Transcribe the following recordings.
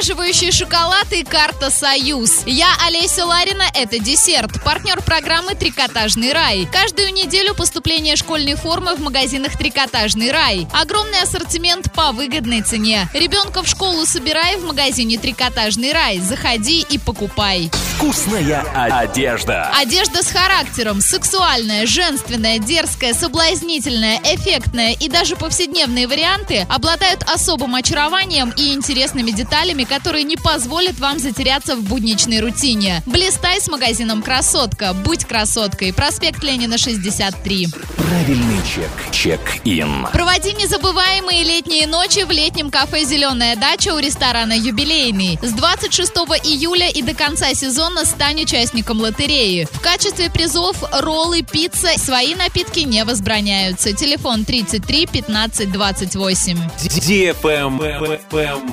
омолаживающий шоколад и карта «Союз». Я Олеся Ларина, это десерт. Партнер программы «Трикотажный рай». Каждую неделю поступление школьной формы в магазинах «Трикотажный рай». Огромный ассортимент по выгодной цене. Ребенка в школу собирай в магазине «Трикотажный рай». Заходи и покупай. Вкусная одежда. Одежда с характером, сексуальная, женственная, дерзкая, соблазнительная, эффектная и даже повседневные варианты обладают особым очарованием и интересными деталями, которые не позволят вам затеряться в будничной рутине. Блистай с магазином «Красотка». Будь красоткой. Проспект Ленина, 63. Правильный чек. Check-in. Проводи незабываемые летние ночи в летнем кафе «Зеленая дача» у ресторана «Юбилейный». С 26 июля и до конца сезона стань участником лотереи. В качестве призов роллы, пицца, свои напитки не возбраняются. Телефон 33 15 28.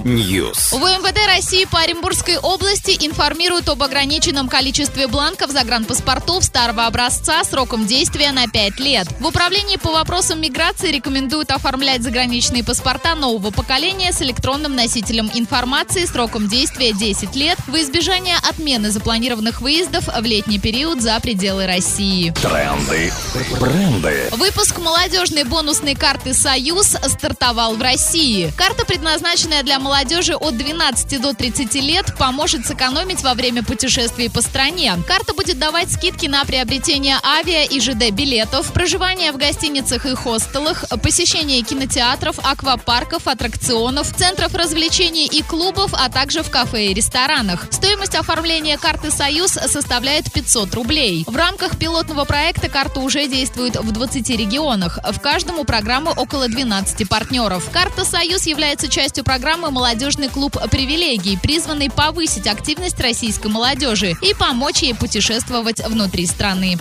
News. В МВД России по Оренбургской области информируют об ограниченном количестве бланков загранпаспортов старого образца сроком действия на 5 лет. В управлении по вопросам миграции рекомендуют оформлять заграничные паспорта нового поколения с электронным носителем информации сроком действия 10 лет в избежание отмены запланированных выездов в летний период за пределы России. Тренды. Бренды. Выпуск молодежной бонусной карты «Союз» стартовал в России. Карта, предназначенная для молодежи от 12 до 30 лет, поможет сэкономить во время путешествий по стране. Карта будет давать скидки на приобретение авиа и ЖД билетов, проживание в гостиницах и хостелах, посещение кинотеатров, аквапарков, аттракционов, центров развлечений и клубов, а также в кафе и ресторанах. Стоимость оформления карты «Союз» составляет 500 рублей. В рамках пилотного проекта карта уже действует в 20 регионах. В каждом у программы около 12 партнеров. Карта «Союз» является частью программы «Молодежный клуб привилегий», призванной повысить активность российской молодежи и помочь ей путешествовать внутри страны.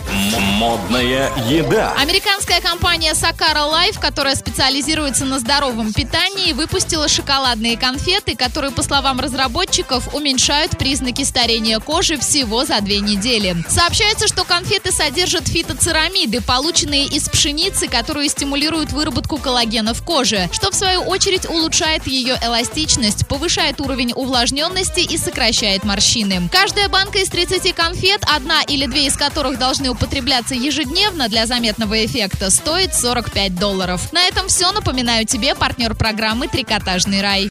Модная еда. Американская компания Sakara Life, которая специализируется на здоровом питании, выпустила шоколадные конфеты, которые, по словам разработчиков, уменьшают признаки старения кожи всего за две недели. Сообщается, что конфеты содержат фитоцерамиды, полученные из пшеницы, которые стимулируют выработку коллагена в коже, что в свою очередь улучшает ее эластичность, повышает уровень увлажненности и сокращает морщины. Каждая банка из 30 конфет, одна или две из которых должны употребляться ежедневно для заметного эффекта, стоит 45 долларов. На этом все. Напоминаю тебе партнер программы «Трикотажный рай».